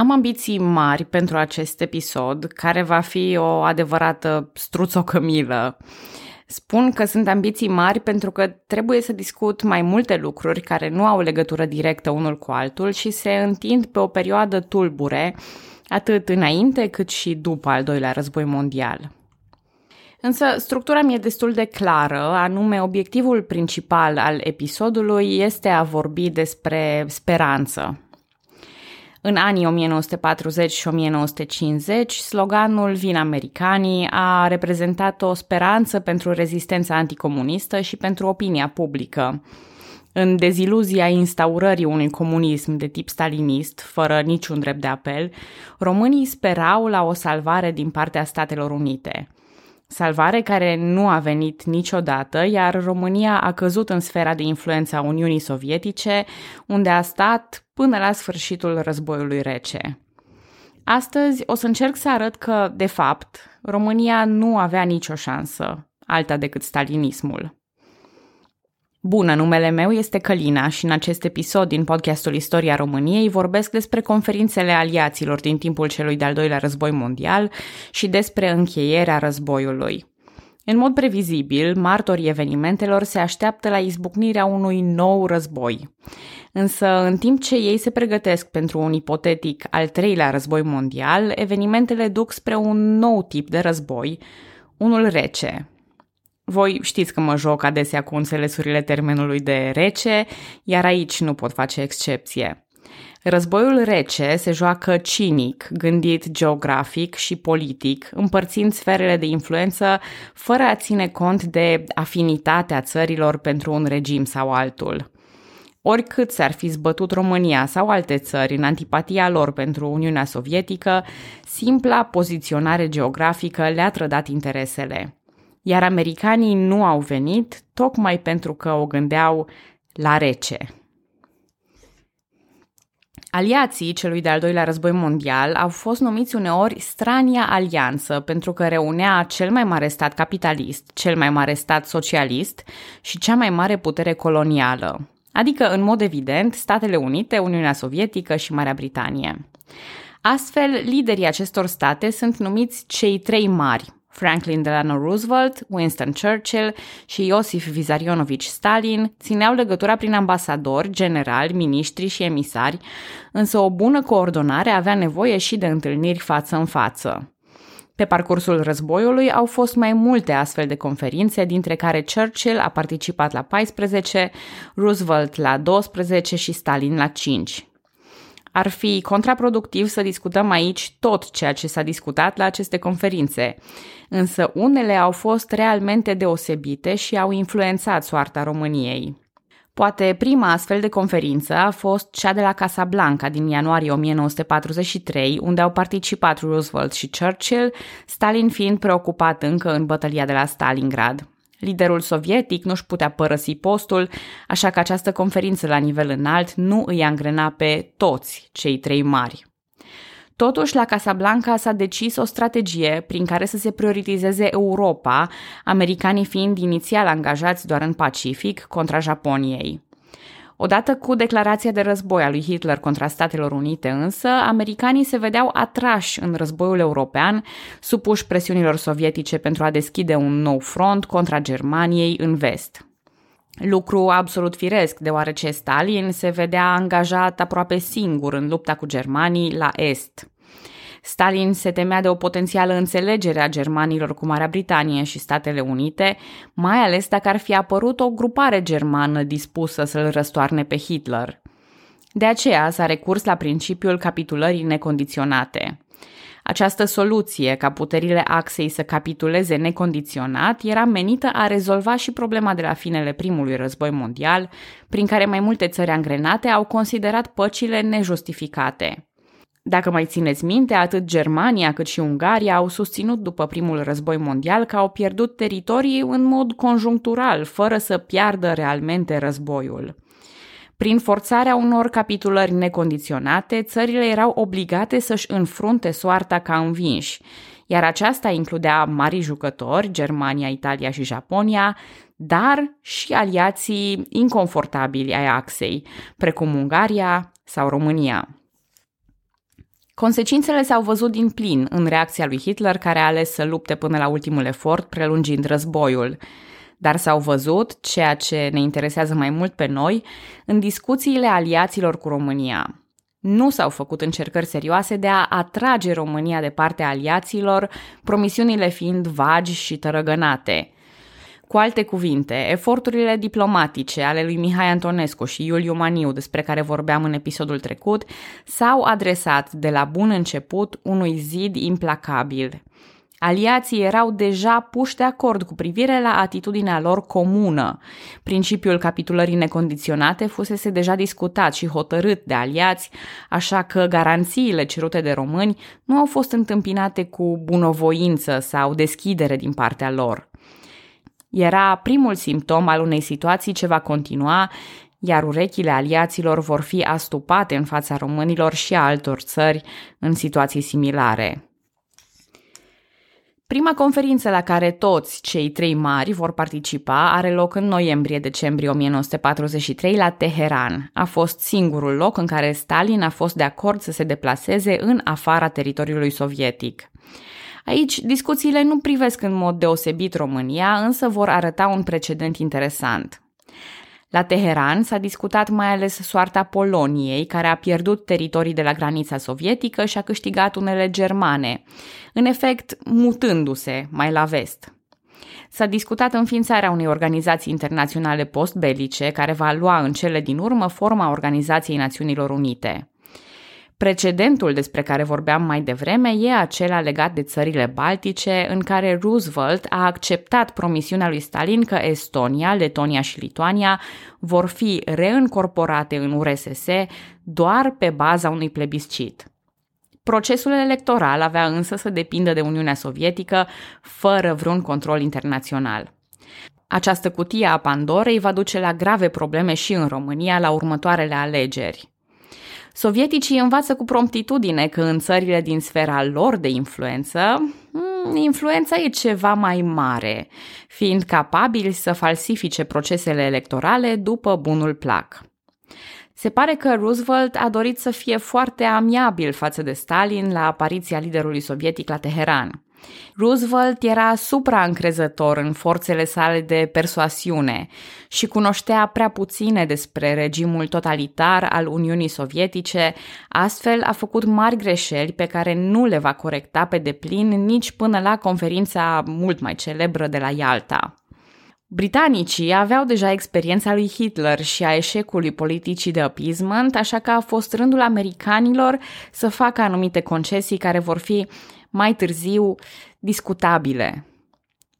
Am ambiții mari pentru acest episod, care va fi o adevărată struțocămilă. Spun că sunt ambiții mari pentru că trebuie să discut mai multe lucruri care nu au legătură directă unul cu altul și se întind pe o perioadă tulbure, atât înainte cât și după al doilea război mondial. Însă structura mi e destul de clară, anume obiectivul principal al episodului este a vorbi despre speranță. În anii 1940 și 1950, sloganul Vin Americanii a reprezentat o speranță pentru rezistența anticomunistă și pentru opinia publică. În deziluzia instaurării unui comunism de tip stalinist, fără niciun drept de apel, românii sperau la o salvare din partea Statelor Unite – Salvare care nu a venit niciodată, iar România a căzut în sfera de influență a Uniunii Sovietice, unde a stat până la sfârșitul războiului rece. Astăzi o să încerc să arăt că, de fapt, România nu avea nicio șansă, alta decât stalinismul. Bună, numele meu este Călina și în acest episod din podcastul Istoria României vorbesc despre conferințele aliaților din timpul celui de-al doilea război mondial și despre încheierea războiului. În mod previzibil, martorii evenimentelor se așteaptă la izbucnirea unui nou război. Însă, în timp ce ei se pregătesc pentru un ipotetic al treilea război mondial, evenimentele duc spre un nou tip de război, unul rece, voi știți că mă joc adesea cu înțelesurile termenului de rece, iar aici nu pot face excepție. Războiul rece se joacă cinic, gândit geografic și politic, împărțind sferele de influență fără a ține cont de afinitatea țărilor pentru un regim sau altul. Oricât s-ar fi zbătut România sau alte țări în antipatia lor pentru Uniunea Sovietică, simpla poziționare geografică le-a trădat interesele iar americanii nu au venit tocmai pentru că o gândeau la rece. Aliații celui de-al doilea război mondial au fost numiți uneori strania alianță pentru că reunea cel mai mare stat capitalist, cel mai mare stat socialist și cea mai mare putere colonială, adică în mod evident Statele Unite, Uniunea Sovietică și Marea Britanie. Astfel, liderii acestor state sunt numiți cei trei mari, Franklin Delano Roosevelt, Winston Churchill și Iosif Vizarionovich Stalin țineau legătura prin ambasadori, generali, miniștri și emisari, însă o bună coordonare avea nevoie și de întâlniri față în față. Pe parcursul războiului au fost mai multe astfel de conferințe, dintre care Churchill a participat la 14, Roosevelt la 12 și Stalin la 5. Ar fi contraproductiv să discutăm aici tot ceea ce s-a discutat la aceste conferințe, însă unele au fost realmente deosebite și au influențat soarta României. Poate prima astfel de conferință a fost cea de la Casablanca din ianuarie 1943, unde au participat Roosevelt și Churchill, Stalin fiind preocupat încă în bătălia de la Stalingrad. Liderul sovietic nu-și putea părăsi postul, așa că această conferință la nivel înalt nu îi angrena pe toți cei trei mari. Totuși, la Casablanca s-a decis o strategie prin care să se prioritizeze Europa, americanii fiind inițial angajați doar în Pacific contra Japoniei. Odată cu declarația de război a lui Hitler contra Statelor Unite însă, americanii se vedeau atrași în războiul european, supuși presiunilor sovietice pentru a deschide un nou front contra Germaniei în vest. Lucru absolut firesc, deoarece Stalin se vedea angajat aproape singur în lupta cu germanii la est. Stalin se temea de o potențială înțelegere a germanilor cu Marea Britanie și Statele Unite, mai ales dacă ar fi apărut o grupare germană dispusă să-l răstoarne pe Hitler. De aceea s-a recurs la principiul capitulării necondiționate. Această soluție, ca puterile axei să capituleze necondiționat, era menită a rezolva și problema de la finele primului război mondial, prin care mai multe țări angrenate au considerat păcile nejustificate. Dacă mai țineți minte, atât Germania cât și Ungaria au susținut după primul război mondial că au pierdut teritorii în mod conjunctural, fără să piardă realmente războiul. Prin forțarea unor capitulări necondiționate, țările erau obligate să-și înfrunte soarta ca învinși, iar aceasta includea mari jucători, Germania, Italia și Japonia, dar și aliații inconfortabili ai axei, precum Ungaria sau România. Consecințele s-au văzut din plin în reacția lui Hitler, care a ales să lupte până la ultimul efort, prelungind războiul. Dar s-au văzut, ceea ce ne interesează mai mult pe noi, în discuțiile aliaților cu România. Nu s-au făcut încercări serioase de a atrage România de partea aliaților, promisiunile fiind vagi și tărăgănate – cu alte cuvinte, eforturile diplomatice ale lui Mihai Antonescu și Iuliu Maniu, despre care vorbeam în episodul trecut, s-au adresat de la bun început unui zid implacabil. Aliații erau deja puși de acord cu privire la atitudinea lor comună. Principiul capitulării necondiționate fusese deja discutat și hotărât de aliați, așa că garanțiile cerute de români nu au fost întâmpinate cu bunovoință sau deschidere din partea lor. Era primul simptom al unei situații ce va continua, iar urechile aliaților vor fi astupate în fața românilor și a altor țări în situații similare. Prima conferință la care toți cei trei mari vor participa are loc în noiembrie-decembrie 1943 la Teheran. A fost singurul loc în care Stalin a fost de acord să se deplaseze în afara teritoriului sovietic. Aici, discuțiile nu privesc în mod deosebit România, însă vor arăta un precedent interesant. La Teheran s-a discutat mai ales soarta Poloniei, care a pierdut teritorii de la granița sovietică și a câștigat unele germane, în efect mutându-se mai la vest. S-a discutat înființarea unei organizații internaționale postbelice care va lua în cele din urmă forma Organizației Națiunilor Unite. Precedentul despre care vorbeam mai devreme e acela legat de țările baltice, în care Roosevelt a acceptat promisiunea lui Stalin că Estonia, Letonia și Lituania vor fi reîncorporate în URSS doar pe baza unui plebiscit. Procesul electoral avea însă să depindă de Uniunea Sovietică, fără vreun control internațional. Această cutie a Pandorei va duce la grave probleme și în România la următoarele alegeri. Sovieticii învață cu promptitudine că în țările din sfera lor de influență, hmm, influența e ceva mai mare, fiind capabili să falsifice procesele electorale după bunul plac. Se pare că Roosevelt a dorit să fie foarte amiabil față de Stalin la apariția liderului sovietic la Teheran. Roosevelt era supraîncrezător în forțele sale de persoasiune și cunoștea prea puține despre regimul totalitar al Uniunii Sovietice, astfel a făcut mari greșeli pe care nu le va corecta pe deplin nici până la conferința mult mai celebră de la Ialta. Britanicii aveau deja experiența lui Hitler și a eșecului politicii de appeasement, așa că a fost rândul americanilor să facă anumite concesii care vor fi mai târziu discutabile.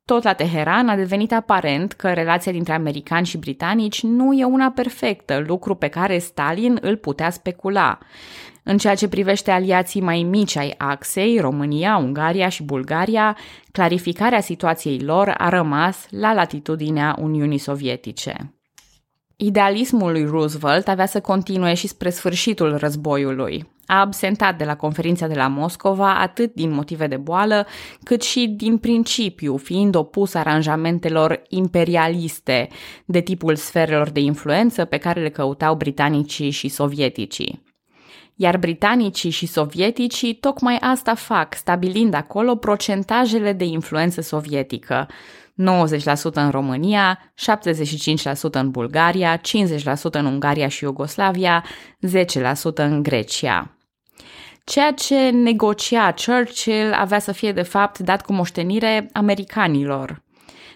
Tot la Teheran a devenit aparent că relația dintre americani și britanici nu e una perfectă, lucru pe care Stalin îl putea specula. În ceea ce privește aliații mai mici ai axei, România, Ungaria și Bulgaria, clarificarea situației lor a rămas la latitudinea Uniunii Sovietice. Idealismul lui Roosevelt avea să continue și spre sfârșitul războiului. A absentat de la conferința de la Moscova atât din motive de boală, cât și din principiu, fiind opus aranjamentelor imperialiste de tipul sferelor de influență pe care le căutau britanicii și sovieticii. Iar britanicii și sovieticii tocmai asta fac, stabilind acolo procentajele de influență sovietică, 90% în România, 75% în Bulgaria, 50% în Ungaria și Iugoslavia, 10% în Grecia. Ceea ce negocia Churchill avea să fie de fapt dat cu moștenire americanilor.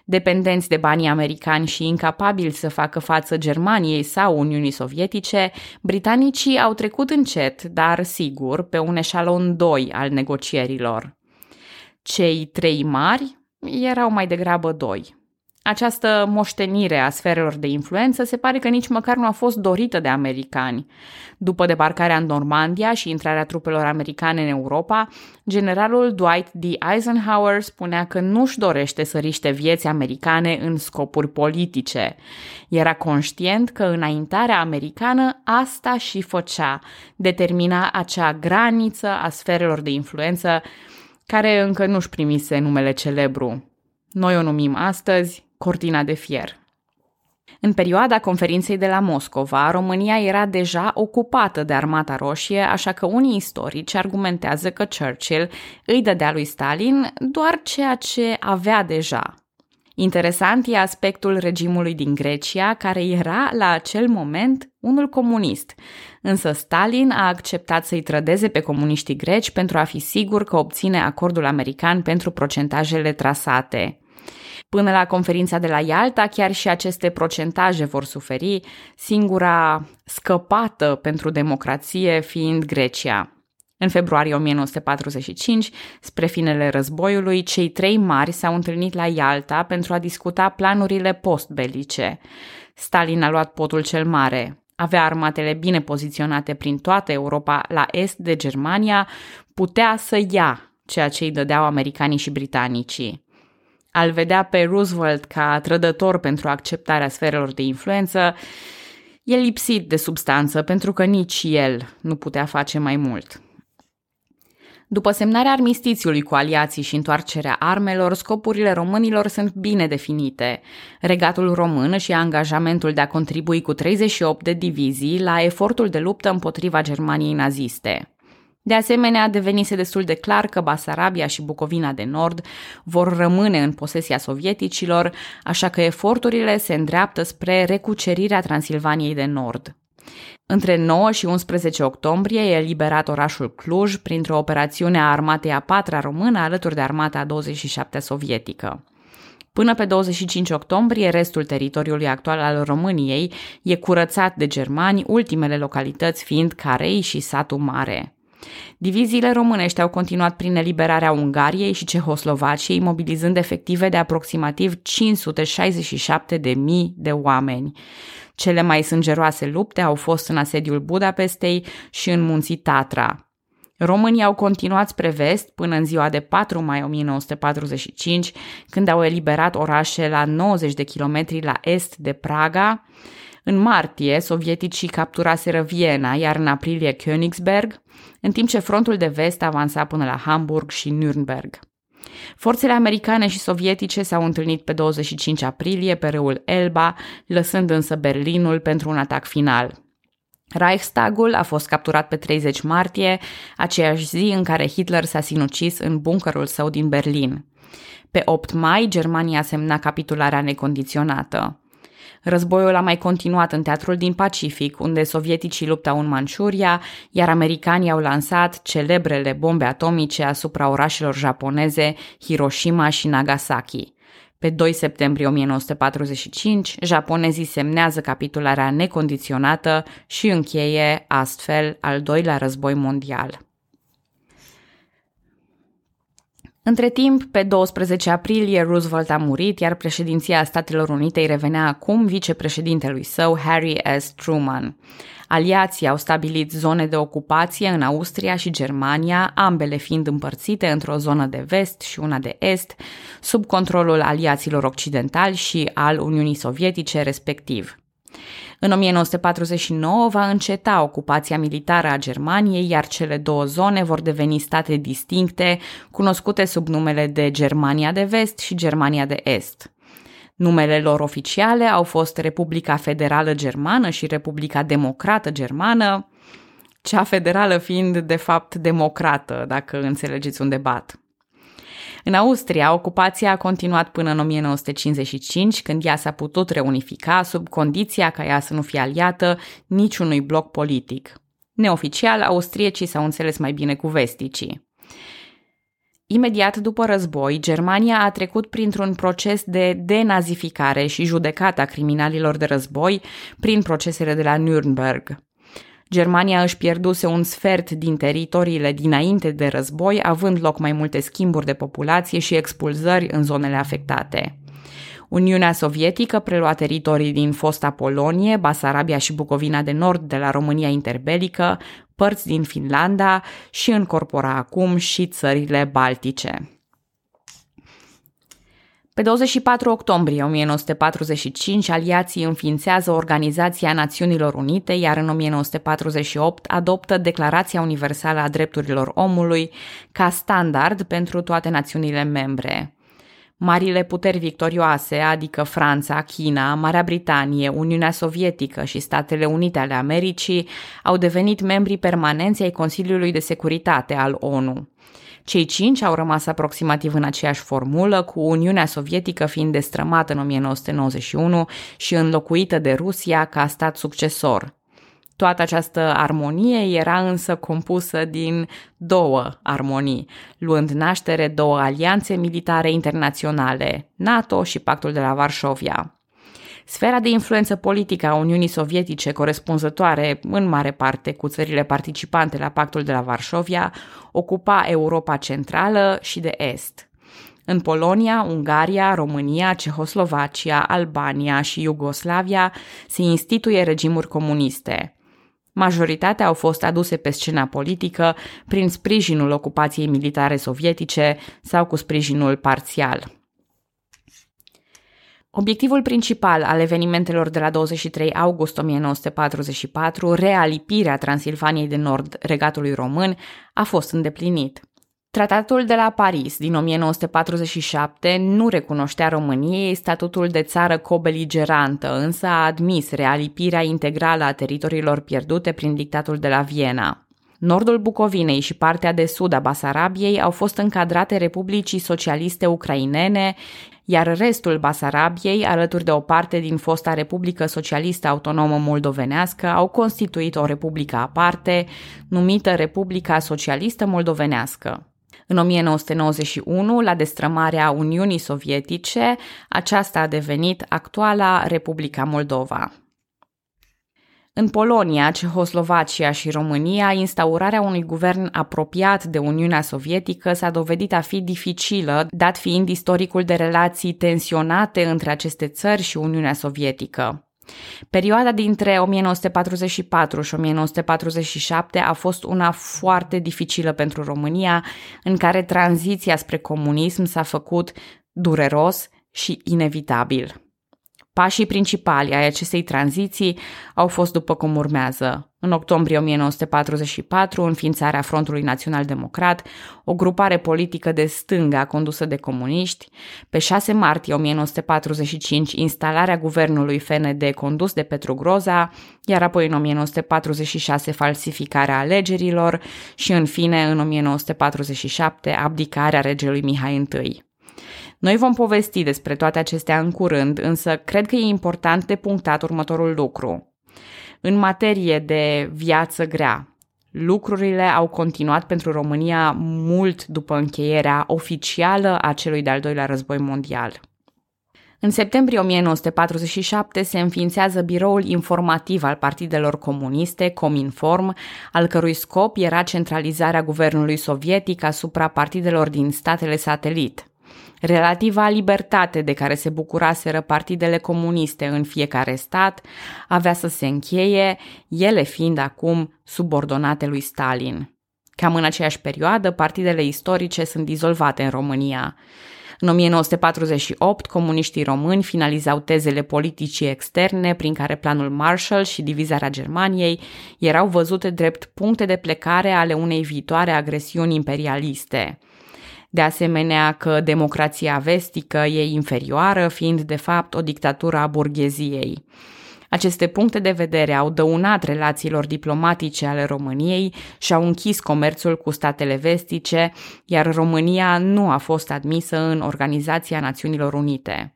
Dependenți de banii americani și incapabili să facă față Germaniei sau Uniunii Sovietice, britanicii au trecut încet, dar sigur, pe un eșalon 2 al negocierilor. Cei trei mari, erau mai degrabă doi. Această moștenire a sferelor de influență se pare că nici măcar nu a fost dorită de americani. După debarcarea în Normandia și intrarea trupelor americane în Europa, generalul Dwight D. Eisenhower spunea că nu-și dorește să riște vieți americane în scopuri politice. Era conștient că înaintarea americană asta și făcea, determina acea graniță a sferelor de influență care încă nu-și primise numele celebru. Noi o numim astăzi Cortina de Fier. În perioada conferinței de la Moscova, România era deja ocupată de Armata Roșie, așa că unii istorici argumentează că Churchill îi dădea lui Stalin doar ceea ce avea deja. Interesant e aspectul regimului din Grecia, care era la acel moment unul comunist, însă Stalin a acceptat să-i trădeze pe comuniștii greci pentru a fi sigur că obține acordul american pentru procentajele trasate. Până la conferința de la Ialta, chiar și aceste procentaje vor suferi, singura scăpată pentru democrație fiind Grecia. În februarie 1945, spre finele războiului, cei trei mari s-au întâlnit la Ialta pentru a discuta planurile postbelice. Stalin a luat potul cel mare, avea armatele bine poziționate prin toată Europa la est de Germania, putea să ia ceea ce îi dădeau americanii și britanicii. Al vedea pe Roosevelt ca trădător pentru acceptarea sferelor de influență, e lipsit de substanță pentru că nici el nu putea face mai mult. După semnarea armistițiului cu aliații și întoarcerea armelor, scopurile românilor sunt bine definite. Regatul român și angajamentul de a contribui cu 38 de divizii la efortul de luptă împotriva Germaniei naziste. De asemenea, devenise destul de clar că Basarabia și Bucovina de Nord vor rămâne în posesia sovieticilor, așa că eforturile se îndreaptă spre recucerirea Transilvaniei de Nord. Între 9 și 11 octombrie e eliberat orașul Cluj printr-o operațiune a armatei a patra română alături de armata a 27 sovietică. Până pe 25 octombrie, restul teritoriului actual al României e curățat de germani, ultimele localități fiind Carei și Satul Mare. Diviziile românești au continuat prin eliberarea Ungariei și Cehoslovaciei, mobilizând efective de aproximativ 567.000 de oameni. Cele mai sângeroase lupte au fost în asediul Budapestei și în munții Tatra. Românii au continuat spre vest până în ziua de 4 mai 1945, când au eliberat orașe la 90 de kilometri la est de Praga. În martie, sovieticii capturaseră Viena, iar în aprilie Königsberg, în timp ce frontul de vest avansa până la Hamburg și Nürnberg. Forțele americane și sovietice s-au întâlnit pe 25 aprilie pe râul Elba, lăsând însă Berlinul pentru un atac final. Reichstagul a fost capturat pe 30 martie, aceeași zi în care Hitler s-a sinucis în bunkerul său din Berlin. Pe 8 mai, Germania semna capitularea necondiționată. Războiul a mai continuat în teatrul din Pacific, unde sovieticii luptau în Manchuria, iar americanii au lansat celebrele bombe atomice asupra orașelor japoneze Hiroshima și Nagasaki. Pe 2 septembrie 1945, japonezii semnează capitularea necondiționată și încheie astfel al doilea război mondial. Între timp, pe 12 aprilie, Roosevelt a murit, iar președinția Statelor Unite îi revenea acum vicepreședintelui său, Harry S. Truman. Aliații au stabilit zone de ocupație în Austria și Germania, ambele fiind împărțite într-o zonă de vest și una de est, sub controlul aliaților occidentali și al Uniunii Sovietice respectiv. În 1949 va înceta ocupația militară a Germaniei, iar cele două zone vor deveni state distincte, cunoscute sub numele de Germania de Vest și Germania de Est. Numele lor oficiale au fost Republica Federală Germană și Republica Democrată Germană, cea federală fiind de fapt democrată, dacă înțelegeți un debat. În Austria, ocupația a continuat până în 1955, când ea s-a putut reunifica sub condiția ca ea să nu fie aliată niciunui bloc politic. Neoficial, austriecii s-au înțeles mai bine cu vesticii. Imediat după război, Germania a trecut printr-un proces de denazificare și judecata criminalilor de război prin procesele de la Nürnberg. Germania își pierduse un sfert din teritoriile dinainte de război, având loc mai multe schimburi de populație și expulzări în zonele afectate. Uniunea Sovietică prelua teritorii din fosta Polonie, Basarabia și Bucovina de Nord de la România interbelică, părți din Finlanda și încorpora acum și țările baltice. Pe 24 octombrie 1945, aliații înființează Organizația Națiunilor Unite, iar în 1948 adoptă Declarația Universală a Drepturilor Omului ca standard pentru toate națiunile membre. Marile puteri victorioase, adică Franța, China, Marea Britanie, Uniunea Sovietică și Statele Unite ale Americii, au devenit membri permanenți ai Consiliului de Securitate al ONU. Cei cinci au rămas aproximativ în aceeași formulă, cu Uniunea Sovietică fiind destrămată în 1991 și înlocuită de Rusia ca stat succesor. Toată această armonie era însă compusă din două armonii, luând naștere două alianțe militare internaționale, NATO și Pactul de la Varșovia. Sfera de influență politică a Uniunii Sovietice, corespunzătoare în mare parte cu țările participante la Pactul de la Varșovia, ocupa Europa Centrală și de Est. În Polonia, Ungaria, România, Cehoslovacia, Albania și Iugoslavia se instituie regimuri comuniste. Majoritatea au fost aduse pe scena politică prin sprijinul ocupației militare sovietice sau cu sprijinul parțial. Obiectivul principal al evenimentelor de la 23 august 1944, realipirea Transilvaniei de Nord regatului român, a fost îndeplinit. Tratatul de la Paris din 1947 nu recunoștea României statutul de țară cobeligerantă, însă a admis realipirea integrală a teritoriilor pierdute prin dictatul de la Viena. Nordul Bucovinei și partea de sud a Basarabiei au fost încadrate Republicii Socialiste Ucrainene, iar restul Basarabiei, alături de o parte din fosta Republică Socialistă Autonomă Moldovenească, au constituit o republică aparte, numită Republica Socialistă Moldovenească. În 1991, la destrămarea Uniunii Sovietice, aceasta a devenit actuala Republica Moldova. În Polonia, Cehoslovacia și România, instaurarea unui guvern apropiat de Uniunea Sovietică s-a dovedit a fi dificilă, dat fiind istoricul de relații tensionate între aceste țări și Uniunea Sovietică. Perioada dintre 1944 și 1947 a fost una foarte dificilă pentru România, în care tranziția spre comunism s-a făcut dureros și inevitabil. Pașii principali ai acestei tranziții au fost după cum urmează. În octombrie 1944, înființarea Frontului Național Democrat, o grupare politică de stânga condusă de comuniști. Pe 6 martie 1945, instalarea guvernului FND condus de Petru Groza, iar apoi în 1946 falsificarea alegerilor și în fine în 1947 abdicarea regelui Mihai I. Noi vom povesti despre toate acestea în curând, însă cred că e important de punctat următorul lucru. În materie de viață grea, lucrurile au continuat pentru România mult după încheierea oficială a celui de-al doilea război mondial. În septembrie 1947 se înființează biroul informativ al partidelor comuniste, Cominform, al cărui scop era centralizarea guvernului sovietic asupra partidelor din statele satelit. Relativa libertate de care se bucuraseră partidele comuniste în fiecare stat avea să se încheie, ele fiind acum subordonate lui Stalin. Cam în aceeași perioadă, partidele istorice sunt dizolvate în România. În 1948, comuniștii români finalizau tezele politicii externe prin care planul Marshall și divizarea Germaniei erau văzute drept puncte de plecare ale unei viitoare agresiuni imperialiste – de asemenea că democrația vestică e inferioară, fiind de fapt o dictatură a burgheziei. Aceste puncte de vedere au dăunat relațiilor diplomatice ale României și au închis comerțul cu statele vestice, iar România nu a fost admisă în Organizația Națiunilor Unite.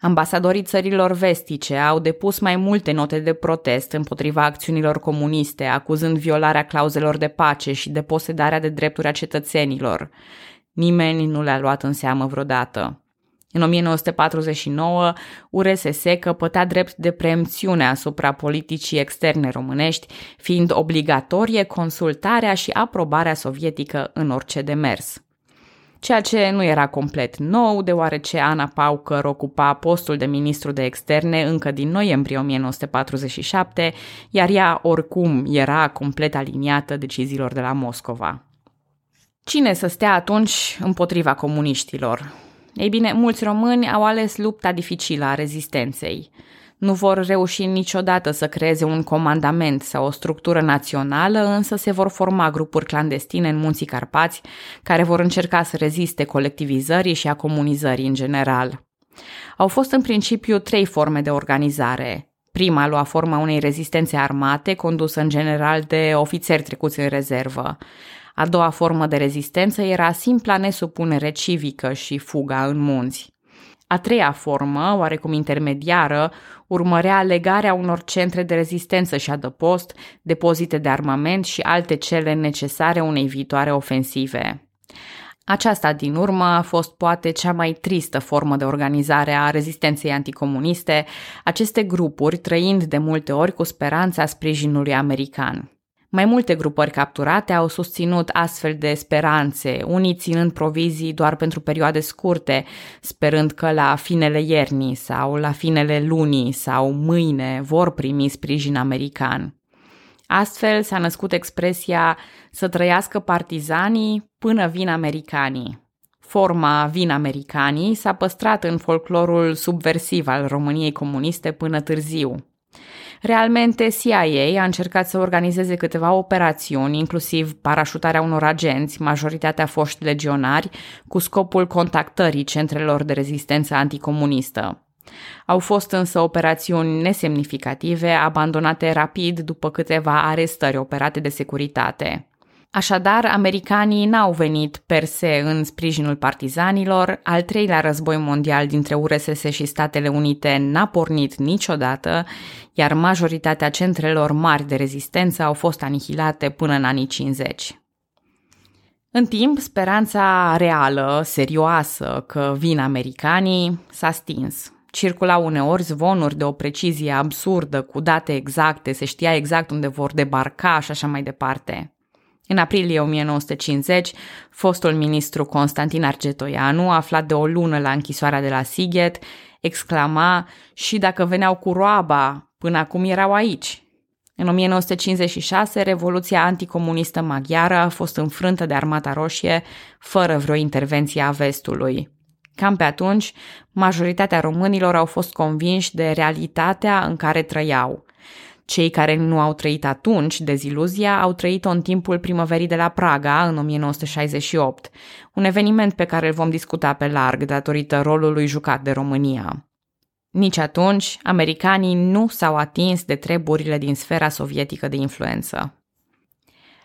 Ambasadorii țărilor vestice au depus mai multe note de protest împotriva acțiunilor comuniste, acuzând violarea clauzelor de pace și deposedarea de drepturi a cetățenilor. Nimeni nu le-a luat în seamă vreodată. În 1949, URSS căpătea drept de preemțiune asupra politicii externe românești, fiind obligatorie consultarea și aprobarea sovietică în orice demers. Ceea ce nu era complet nou, deoarece Ana Paucăr ocupa postul de ministru de externe încă din noiembrie 1947, iar ea oricum era complet aliniată deciziilor de la Moscova. Cine să stea atunci împotriva comuniștilor? Ei bine, mulți români au ales lupta dificilă a rezistenței. Nu vor reuși niciodată să creeze un comandament sau o structură națională, însă se vor forma grupuri clandestine în munții Carpați, care vor încerca să reziste colectivizării și a comunizării în general. Au fost în principiu trei forme de organizare. Prima lua forma unei rezistențe armate, condusă în general de ofițeri trecuți în rezervă. A doua formă de rezistență era simpla nesupunere civică și fuga în munți. A treia formă, oarecum intermediară, urmărea legarea unor centre de rezistență și adăpost, depozite de armament și alte cele necesare unei viitoare ofensive. Aceasta, din urmă, a fost poate cea mai tristă formă de organizare a rezistenței anticomuniste, aceste grupuri trăind de multe ori cu speranța sprijinului american. Mai multe grupări capturate au susținut astfel de speranțe, unii ținând provizii doar pentru perioade scurte, sperând că la finele iernii sau la finele lunii sau mâine vor primi sprijin american. Astfel s-a născut expresia să trăiască partizanii până vin americanii. Forma vin americanii s-a păstrat în folclorul subversiv al României comuniste până târziu. Realmente, CIA a încercat să organizeze câteva operațiuni, inclusiv parașutarea unor agenți, majoritatea foști legionari, cu scopul contactării centrelor de rezistență anticomunistă. Au fost însă operațiuni nesemnificative, abandonate rapid după câteva arestări operate de securitate. Așadar, americanii n-au venit per se în sprijinul partizanilor, al treilea război mondial dintre URSS și Statele Unite n-a pornit niciodată, iar majoritatea centrelor mari de rezistență au fost anihilate până în anii 50. În timp, speranța reală, serioasă, că vin americanii, s-a stins. Circula uneori zvonuri de o precizie absurdă, cu date exacte, se știa exact unde vor debarca și așa mai departe. În aprilie 1950, fostul ministru Constantin Argetoianu, aflat de o lună la închisoarea de la Sighet, exclama și dacă veneau cu roaba, până acum erau aici. În 1956, Revoluția anticomunistă maghiară a fost înfrântă de Armata Roșie, fără vreo intervenție a vestului. Cam pe atunci, majoritatea românilor au fost convinși de realitatea în care trăiau. Cei care nu au trăit atunci deziluzia au trăit-o în timpul primăverii de la Praga, în 1968, un eveniment pe care îl vom discuta pe larg datorită rolului jucat de România. Nici atunci, americanii nu s-au atins de treburile din sfera sovietică de influență.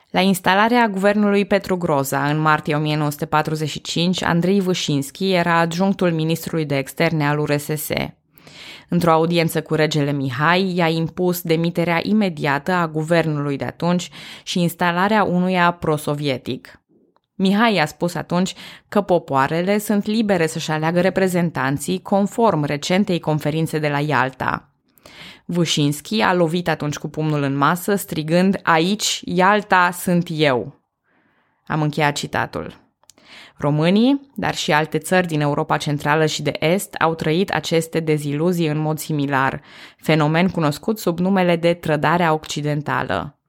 La instalarea guvernului Petru Groza în martie 1945, Andrei Vâșinski era adjunctul ministrului de externe al URSS. Într-o audiență cu regele Mihai, i-a impus demiterea imediată a guvernului de atunci și instalarea unuia prosovietic. Mihai a spus atunci că popoarele sunt libere să-și aleagă reprezentanții conform recentei conferințe de la Ialta. Vușinski a lovit atunci cu pumnul în masă, strigând, aici, Ialta, sunt eu. Am încheiat citatul. Românii, dar și alte țări din Europa Centrală și de Est au trăit aceste deziluzii în mod similar, fenomen cunoscut sub numele de trădarea occidentală.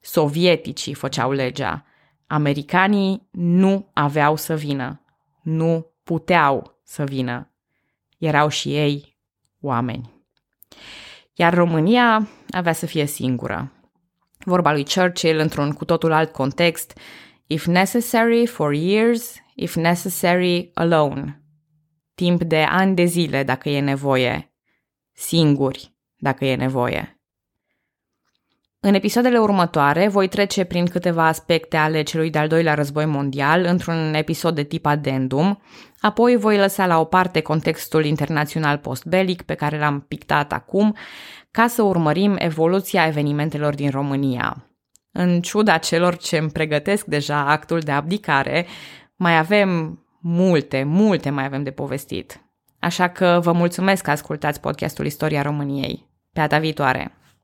Sovieticii făceau legea. Americanii nu aveau să vină. Nu puteau să vină. Erau și ei oameni. Iar România avea să fie singură. Vorba lui Churchill într-un cu totul alt context, if necessary for years, if necessary alone. Timp de ani de zile dacă e nevoie. Singuri dacă e nevoie. În episoadele următoare voi trece prin câteva aspecte ale celui de-al doilea război mondial într-un episod de tip addendum, apoi voi lăsa la o parte contextul internațional postbelic pe care l-am pictat acum, ca să urmărim evoluția evenimentelor din România. În ciuda celor ce îmi pregătesc deja actul de abdicare, mai avem multe, multe mai avem de povestit. Așa că vă mulțumesc că ascultați podcastul Istoria României. Pe data viitoare!